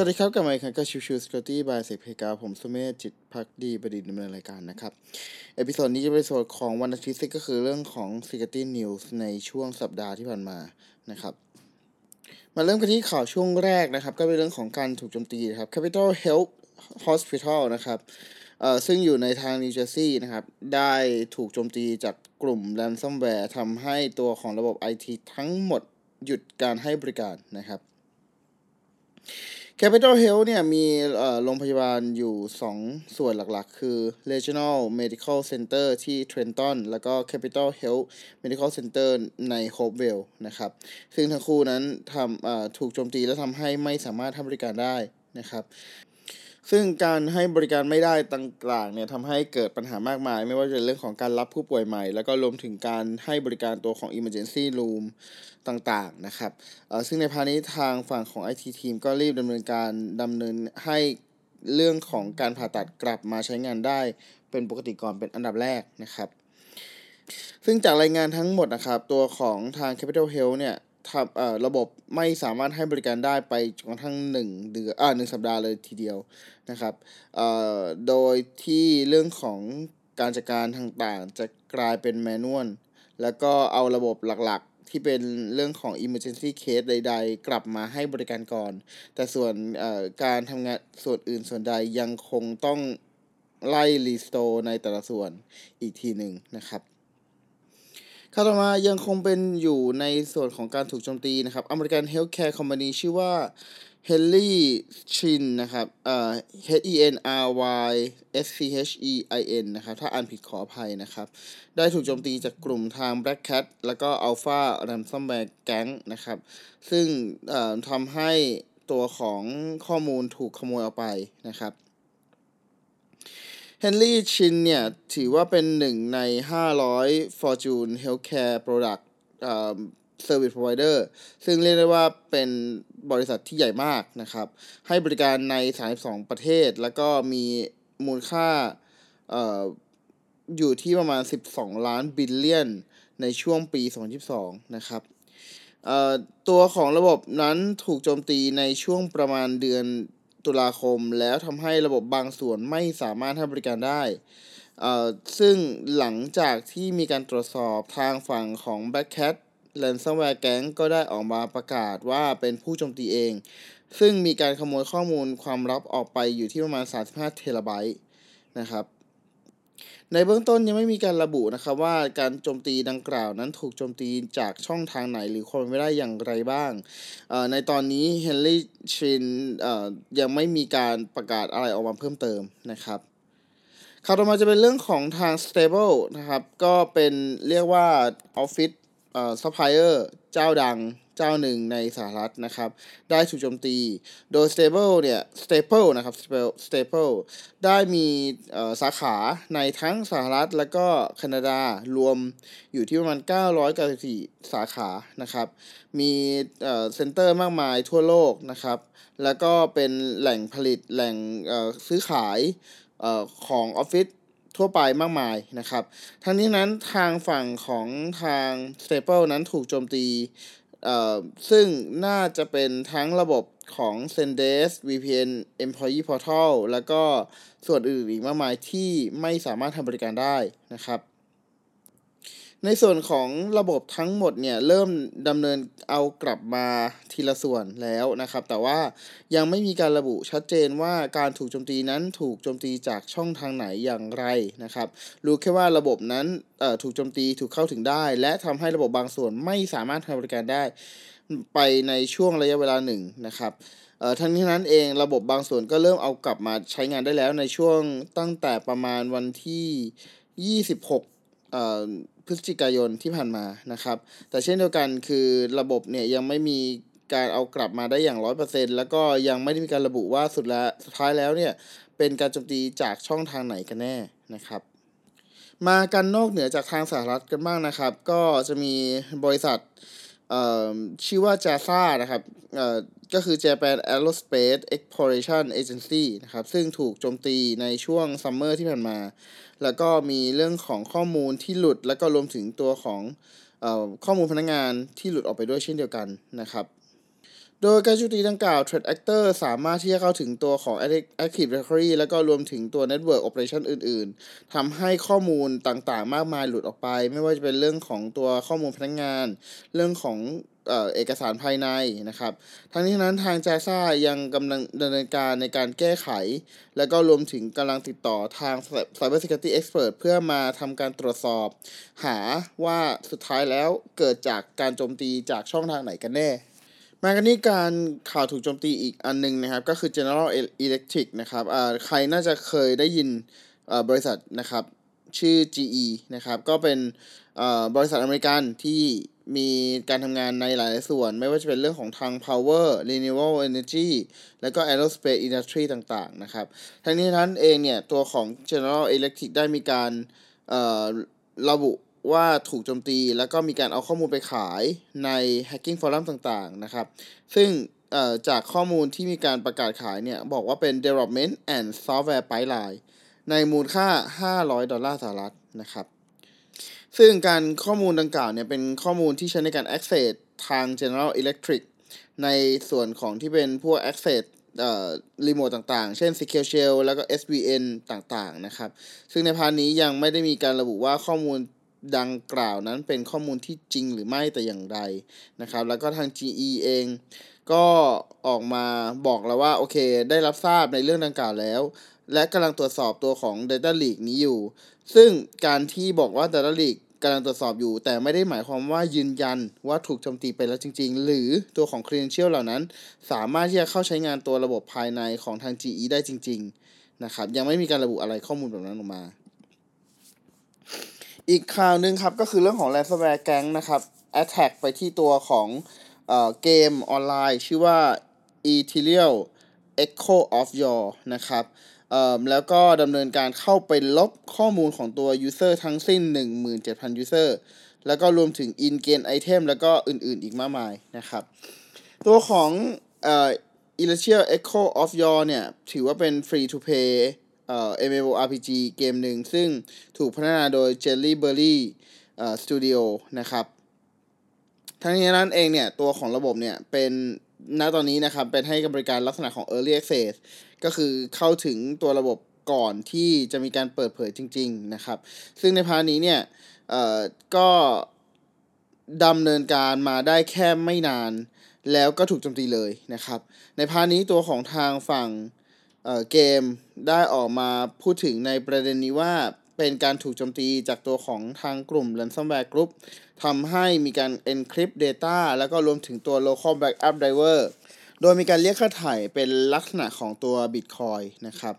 สวัสดีครับกลับมาอีกครั้งกับชิวชิว Security by เซกเพกาผมสุเมธจิตพักดีประดิษฐ์ดำเนินรายการนะครับ episode นี้จะเป็นส่วนของวันอาทิตย์ซึ่งก็คือเรื่องของ s ก c ตี้นิวส์ในช่วงสัปดาห์ที่ผ่านมานะครับ มาเริ่มกันที่ข่าวช่วงแรกนะครับ ก็เป็นเรื่องของการถูกโจมตีครับ Capital Health Hospital นะครับเอ่อซึ่งอยู่ในทางนิวเจอร์ซีย์นะครับ ได้ถูกโจมตีจากกลุ่ม ransomware ทำให้ตัวของระบบ IT ทั้งหมดหยุดการให้บริการนะครับ Capital Health เนี่ยมีโรงพยาบาลอยู่ 2 ส่วนหลักๆ คือ Regional Medical Center ที่ Trenton แล้วก็ Capital Health Medical Center ใน Hopewell นะครับ ซึ่งทั้งคู่นั้นทำถูกโจมตีและทำให้ไม่สามารถทำบริการได้นะครับ ซึ่งการให้บริการไม่ได้ต่างๆเนี่ยทำให้เกิดปัญหามากมาย ไม่ว่าจะเป็นเรื่องของการรับผู้ป่วยใหม่ แล้วก็รวมถึงการให้บริการตัวของ Emergency Room ต่างๆนะครับซึ่งในพานี้ทางฝั่งของ IT ทีมก็รีบดำเนินการดำเนินให้เรื่องของการผ่าตัดกลับมาใช้งานได้เป็นปกติก่อนเป็นอันดับแรกนะครับ ซึ่งจากรายงานทั้งหมดนะครับ ตัวของทาง Capital Health เนี่ย ทำระบบไม่สามารถให้บริการได้ไปจนกระทั่ง1เดือนอ่าหสัปดาห์เลยทีเดียวนะครับโดยที่เรื่องของการจัดการต่างๆ จะกลายเป็นแมนนวลแล้วก็เอาระบบหลักๆ ที่เป็นเรื่องของ emergency case ใด ๆ กลับมาให้บริการก่อน แต่ส่วนการทำงานส่วนอื่นส่วนใดยังคงต้องไล่รีสโตในแต่ละส่วนอีกทีหนึ่งนะครับ ข่าวต่อมายังคงเป็นอยู่ในส่วนของการถูกโจมตีนะครับ American Healthcare Company ชื่อว่า h e n r y Chin นะครับเอ่อ H E N R Y S C H E I N นะครับ ถ้าอ่านผิดขออภัยนะครับ ได้ถูกโจมตีจากกลุ่มทาง Black Cat แล้วก็ Alpha Ransomware Gang นะครับ ซึ่งเอ่อทำให้ตัวของข้อมูลถูกขโมยออกไปนะครับ เฮนรี่ชินเนี่ย ถือว่าเป็นหนึ่งใน 500 Fortune Healthcare Product Service Provider ซึ่งเรียกได้ว่าเป็นบริษัทที่ใหญ่มากนะครับ ให้บริการใน 32 ประเทศ แล้วก็มีมูลค่าออยู่ที่ประมาณ 12 ล้านบิลเลียน ในช่วงปี 2022 นะครับตัวของระบบนั้นถูกโจมตีในช่วงประมาณเดือน ตุลาคม แล้วทำให้ระบบบางส่วนไม่สามารถให้บริการได้ซึ่งหลังจากที่มีการตรวจสอบทางฝั่งของ Black Cat Ransomware Gang ก็ได้ออกมาประกาศว่าเป็นผู้โจมตีเอง ซึ่งมีการขโมยข้อมูลความลับออกไปอยู่ที่ประมาณ 35 เทราไบต์นะครับ ในเบื้องต้นยังไม่มีการระบุนะครับว่าการโจมตีดังกล่าวนั้นถูกโจมตีจากช่องทางไหนหรือความไม่ได้อย่างไรบ้าง ในตอนนี้เฮนรี่ชินยังไม่มีการประกาศอะไรออกมาเพิ่มเติมนะครับข่าวต่อมาจะเป็นเรื่องของทาง Stable นะครับ ก็เป็นเรียกว่า Office เอ่อซัพพลายเออร์เจ้าดัง เจ้าหนึ่งในสหรัฐนะครับ ได้ถูกโจมตี โดย Stable เนี่ย Staple นะครับ Staple ได้มีสาขาในทั้งสหรัฐและก็แคนาดารวมอยู่ที่ประมาณ 994 สาขานะครับ มี center มากมายทั่วโลกนะครับ แล้วก็เป็นแหล่งผลิตแหล่งซื้อขายของออฟฟิศทั่วไปมากมายนะครับ ทั้งนี้นั้นทางฝั่งของทาง Staple นั้นถูกโจมตี ซึ่งน่าจะเป็นทั้งระบบของ Sendesk VPN Employee Portal แล้วก็ส่วนอื่นอีกมากมายที่ไม่สามารถทำบริการได้นะครับ ในส่วนของระบบทั้งหมดเนี่ยเริ่มดำเนินเอากลับมาทีละส่วนแล้วนะครับ แต่ว่ายังไม่มีการระบุชัดเจนว่าการถูกโจมตีนั้นถูกโจมตีจากช่องทางไหนอย่างไรนะครับ รู้แค่ว่าระบบนั้นถูกโจมตีถูกเข้าถึงได้ และทำให้ระบบบางส่วนไม่สามารถทำบริการได้ไปในช่วงระยะเวลาหนึ่งนะครับทั้งนี้นั้นเองระบบบางส่วนก็เริ่มเอากลับมาใช้งานได้แล้วในช่วงตั้งแต่ประมาณวันที่ 26 พฤศจิกายนที่ผ่านมานะครับ แต่เช่นเดียวกันคือระบบเนี่ยยังไม่มีการเอากลับมาได้อย่างร้อยเปอร์เซ็นแล้วก็ยังไม่ได้มีการระบุว่าสุดแล้วสุดท้ายแล้วเนี่ยเป็นการโจมตีจากช่องทางไหนกันแน่นะครับ มากันนอกเหนือจากทางสหรัฐกันบ้างนะครับ ก็จะมีบริษัท ชื่อว่า JAXA นะครับก็คือ Japan Aerospace Exploration Agency นะครับ ซึ่งถูกโจมตีในช่วงซัมเมอร์ที่ผ่านมา แล้วก็มีเรื่องของข้อมูลที่หลุด แล้วก็รวมถึงตัวของอข้อมูลพนักงานที่หลุดออกไปด้วยเช่นเดียวกันนะครับ โดยการโจมตีดังกล่าว Threat Actor สามารถที่จะเข้าถึงตัวของ Active Directory แล้วก็รวมถึงตัว Network Operation อื่นๆ ทำให้ข้อมูลต่างๆ มากมายหลุดออกไป ไม่ว่าจะเป็นเรื่องของตัวข้อมูลพนักงาน เรื่องของเอกสารภายในนะครับ ทั้งนี้นั้นทางจาซ่ายังกำลังดำเนินการในการแก้ไข แล้วก็รวมถึงกำลังติดต่อทาง Cyber Security Expert เพื่อมาทำการตรวจสอบ หาว่าสุดท้ายแล้วเกิดจากการโจมตีจากช่องทางไหนกันแน่ มากันนี่การข่าวถูกโจมตีอีกอันนึงนะครับ ก็คือ General Electric นะครับใครน่าจะเคยได้ยินบริษัทนะครับ ชื่อ GE นะครับ ก็เป็นบริษัทอเมริกันที่มีการทำงานในหลายส่วน ไม่ว่าจะเป็นเรื่องของทาง power renewable energy แล้วก็ aerospace industry ต่างๆ นะครับ ทั้งนี้นั้นเองเนี่ย ตัวของ General Electric ได้มีการระบุ ว่าถูกโจมตี แล้วก็มีการเอาข้อมูลไปขายใน hacking forum ต่างๆ นะครับ ซึ่งจากข้อมูลที่มีการประกาศขายเนี่ย บอกว่าเป็น development and software pipeline ในมูลค่า 500 ดอลลาร์สหรัฐนะครับ ซึ่งการข้อมูลดังกล่าวเนี่ย เป็นข้อมูลที่ใช้ในการ access ทาง General Electric ในส่วนของที่เป็นพวก access เอ่อรีโมทต่างๆ เช่น Secure Shell แล้วก็ SVN ต่างๆ นะครับ ซึ่งใน part นี้ยังไม่ได้มีการระบุว่าข้อมูล ดังกล่าวนั้นเป็นข้อมูลที่จริงหรือไม่แต่อย่างใดนะครับ แล้วก็ทาง GE เองก็ออกมาบอกแล้วว่า โอเค ได้รับทราบในเรื่องดังกล่าวแล้ว และกำลังตรวจสอบตัวของ Data Leak นี้อยู่ ซึ่งการที่บอกว่า Data Leak กำลังตรวจสอบอยู่ แต่ไม่ได้หมายความว่ายืนยันว่าถูกโจมตีไปแล้วจริง ๆ หรือตัวของ Credential เหล่านั้น สามารถที่จะเข้าใช้งานตัวระบบภายในของทาง GE ได้จริง ๆ นะครับ ยังไม่มีการระบุอะไรข้อมูลแบบนั้นออกมา อีกข่าวหนึ่งครับก็คือเรื่องของ ransomware gang นะครับ attack ไปที่ตัวของเอ่อเกมออนไลน์ ชื่อว่า Ethereal Echo of Your นะครับเอ่อแล้วก็ดำเนินการเข้าไปลบข้อมูลของตัว user ทั้งสิ้น 17,000 user แล้วก็รวมถึง in game item แล้วก็อื่นๆอีกมากมายนะครับ ตัวของเอ่อ Ethereal Echo of Your เนี่ย ถือว่าเป็น free to play เอ่อ MMORPG เกมหนึ่งซึ่งถูกพัฒนาโดย Jellyberry เอ่อ Studio นะครับ ทั้งนี้นั้นเองเนี่ย ตัวของระบบเนี่ย เป็นณตอนนี้นะครับ เป็นให้บริการลักษณะของ Early Access ก็คือเข้าถึงตัวระบบก่อนที่จะมีการเปิดเผยจริง ๆ นะครับ ซึ่งใน part นี้เนี่ย เอ่อ ก็ดำเนินการมาได้แค่ไม่นาน แล้วก็ถูกโจมตีเลยนะครับ ใน part นี้ตัวของทางฝั่ง เกมได้ออกมาพูดถึงในประเด็นนี้ว่าเป็นการถูกโจมตีจากตัวของทางกลุ่ม ransomware group ทำให้มีการ encrypt data แล้วก็รวมถึงตัว local backup driver โดยมีการเรียกค่าไถ่เป็นลักษณะของตัว bitcoin นะครับ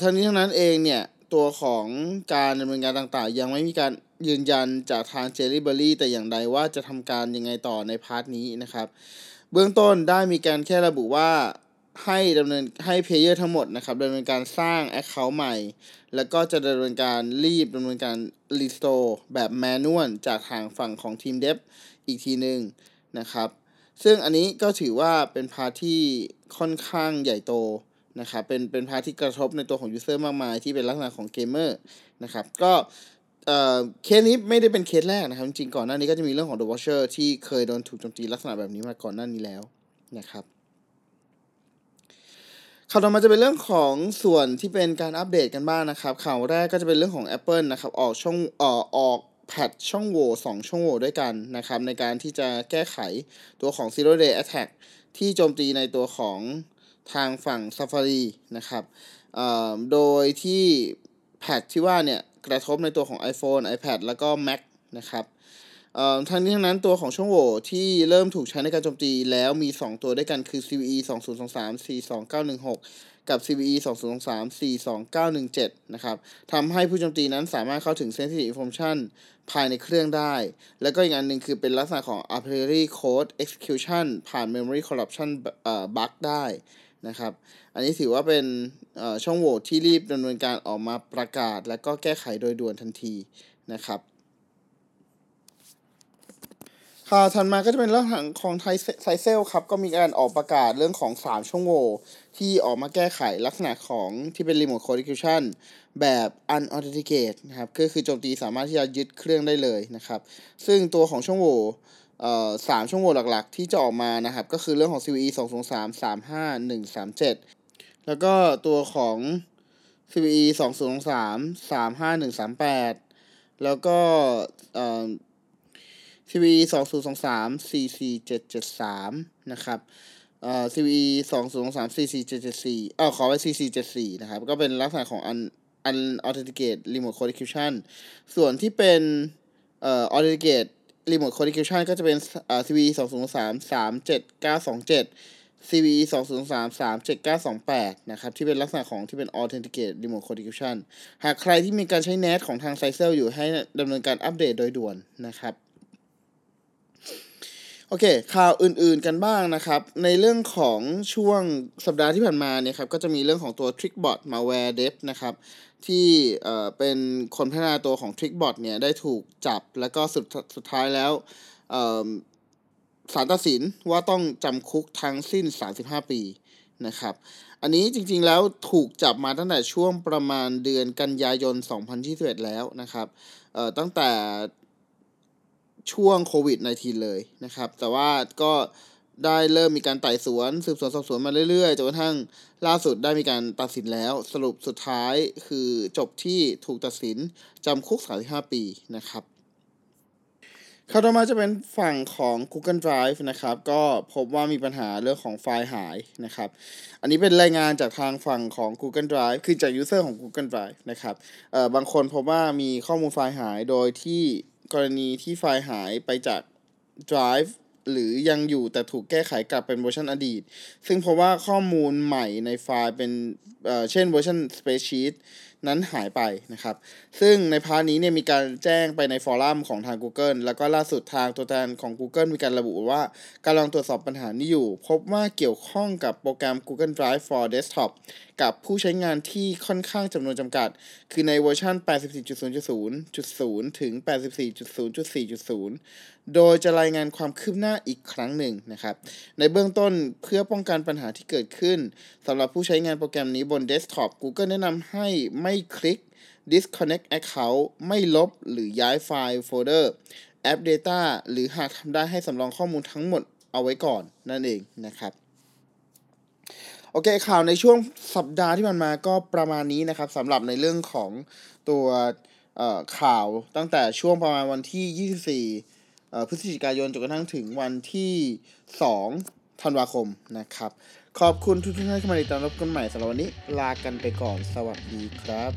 ทั้งนี้ทั้งนั้นเองเนี่ย ตัวของการดำเนินการต่างๆ ยังไม่มีการยืนยันจากทาง Gellyberry แต่อย่างใดว่าจะทำการยังไงต่อใน part นี้นะครับ เบื้องต้นได้มีการแค่ระบุว่า ให้ดำเนินให้ player ทั้งหมดนะครับดำเนินการสร้าง Account ใหม่ แล้วก็จะดำเนินการรีบดำเนินการ restore แบบ manual จากทางฝั่งของทีม devอีกทีหนึ่งนะครับ ซึ่งอันนี้ก็ถือว่าเป็นพาที่ค่อนข้างใหญ่โตนะครับเป็นเป็นพาที่กระทบในตัวของ user มากมายที่เป็นลักษณะของเกมเมอร์นะครับก็เคสนี้ไม่ได้เป็นเคสแรกนะครับ จริงก่อนหน้านี้ก็จะมีเรื่องของ The Watcher ที่เคยโดนถูกโจมตีลักษณะแบบนี้มาก่อนหน้านี้แล้วนะครับ ข่าวต่อมาจะเป็นเรื่องของส่วนที่เป็นการอัปเดตกันบ้างนะครับ ข่าวแรกก็จะเป็นเรื่องของ Apple นะครับ ออกช่องเอ่อออกแพทช่องโหว่สองช่องโหว่ด้วยกันนะครับ ในการที่จะแก้ไขตัวของ Zero Day Attack ที่โจมตีในตัวของทางฝั่ง Safari นะครับโดยที่แพทที่ว่าเนี่ยกระทบในตัวของ iPhone iPad แล้วก็ Mac นะครับ ทั้งนี้ทั้งนั้นตัวของช่องโหว่ที่เริ่มถูกใช้ในการโจมตีแล้วมี 2 ตัวด้วยกันคือ CVE 2023 42916 กับ CVE 2023 42917 นะครับทำให้ผู้โจมตีนั้นสามารถเข้าถึง Sensitive Information ภายในเครื่องได้ แล้วก็อีกอันหนึ่งคือเป็นลักษณะของ Arbitrary Code Execution ผ่าน Memory Corruption Bug ได้นะครับ อันนี้ถือว่าเป็นช่องโหว่ที่รีบดำเนินการออกมาประกาศ และก็แก้ไขโดยด่วนทันทีนะครับ ข่าวถัดมาก็จะเป็นเรื่องของไทไซเซลครับ ก็มีการออกประกาศเรื่องของ 3 ช่องโหว่ที่ออกมาแก้ไขลักษณะของที่เป็น Remote c o d e c u t i o n แบบ Unauthenticate นะครับ ก็คือโจมตีสามารถที่จะยึดเครื่องได้เลยนะครับ ซึ่งตัวของช่องโหว่สามช่วงโหว่หลักๆ ที่จะออกมานะครับ ก็คือเรื่องของ CVE 2 0 3 3 5 1 3 7 แล้วก็ตัวของ CVE 2 0 3 3 5 1 3 8 แล้วก็ CVE 2 0 2 3 4 4 7 7 3 นะครับ เอ่อ CVE 2 0 2 3 4 4 7 7 4 เอ่อขอไว้ 4 4 7 4นะครับ ก็เป็นลักษณะของ un unauthenticate remote code execution ส่วนที่เป็น เอ่อ authenticate remote code execution ก็จะเป็น เอ่อ CVE 2023-37927 CVE 2 0 3 3 7 9 2 8 นะครับ ที่เป็นลักษณะของที่เป็น authenticate remote code execution หากใครที่มีการใช้ NAT ของทาง s i z e l อยู่ให้ดำเนินการอัปเดตโดยด่วนนะครับ โอเค ข่าวอื่นๆกันบ้างนะครับ ในเรื่องของช่วงสัปดาห์ที่ผ่านมาเนี่ยครับก็จะมีเรื่องของตัว Trickbot malware dev นะครับที่เอ่อเป็นคนพัฒนาตัวของ Trickbot เนี่ยได้ถูกจับแล้วก็สุดสุดท้ายแล้วเอ่อศาลตัดสินว่าต้องจำคุกทั้งสิ้น 35 ปีนะครับ อันนี้จริงๆแล้วถูกจับมาตั้งแต่ช่วงประมาณเดือนกันยายน 2021 แล้วนะครับ เอ่อตั้งแต่ ช่วงโควิด -19 เลยนะครับ แต่ว่าก็ได้เริ่มมีการไต่สวน สืบสวนสอบสวนมาเรื่อยๆจนกระทั่งล่าสุดได้มีการตัดสินแล้ว สรุปสุดท้ายคือจบที่ถูกตัดสินจำคุก 35 ปีนะครับข่าวต่อมาจะเป็นฝั่งของ Google Drive นะครับ ก็พบว่ามีปัญหาเรื่องของไฟล์หายนะครับ อันนี้เป็นรายงานจากทางฝั่งของ Google Drive คือจาก user ของ Google Drive นะครับเอ่อบางคนพบว่ามีข้อมูลไฟล์หายโดยที่ กรณีที่ไฟล์หายไปจาก Drive หรือยังอยู่แต่ถูกแก้ไขกลับเป็นเวอร์ชันอดีต ซึ่งเพราะว่าข้อมูลใหม่ในไฟล์เป็นเอ่อเช่นเวอร์ชัน Spreadsheet นั้นหายไปนะครับ ซึ่งใน part นี้เนี่ยมีการแจ้งไปใน forum ของทาง Google แล้วก็ล่าสุดทางตัวแทนของ Google มีการระบุว่ากำลังตรวจสอบปัญหานี้อยู่ พบว่าเกี่ยวข้องกับโปรแกรม Google Drive for Desktop กับผู้ใช้งานที่ค่อนข้างจำนวนจำกัด คือในเวอร์ชัน 84.0.0.0 ถึง 84.0.4.0 โดยจะรายงานความคืบหน้าอีกครั้งหนึ่งนะครับ ในเบื้องต้นเพื่อป้องกันปัญหาที่เกิดขึ้นสำหรับผู้ใช้งานโปรแกรมนี้บนเดสก์ท็อป Google แนะนำให้ไม่คลิก disconnect account ไม่ลบหรือย้ายไฟล์โฟลเดอร์ App Data หรือหากทำได้ให้สำรองข้อมูลทั้งหมดเอาไว้ก่อนนั่นเองนะครับโอเคข่าวในช่วงสัปดาห์ที่ผ่านมาก็ประมาณนี้นะครับสำหรับในเรื่องของตัวข่าวตั้งแต่ช่วงประมาณวันที่ 24 พฤศจิกายนจนกระทั่งถึงวันที่ 2 ธันวาคมนะครับ ขอบคุณทุกท่านที่เข้ามาติดตามรับกันใหม่สำหรับวันนี้ ลากันไปก่อนสวัสดีครับ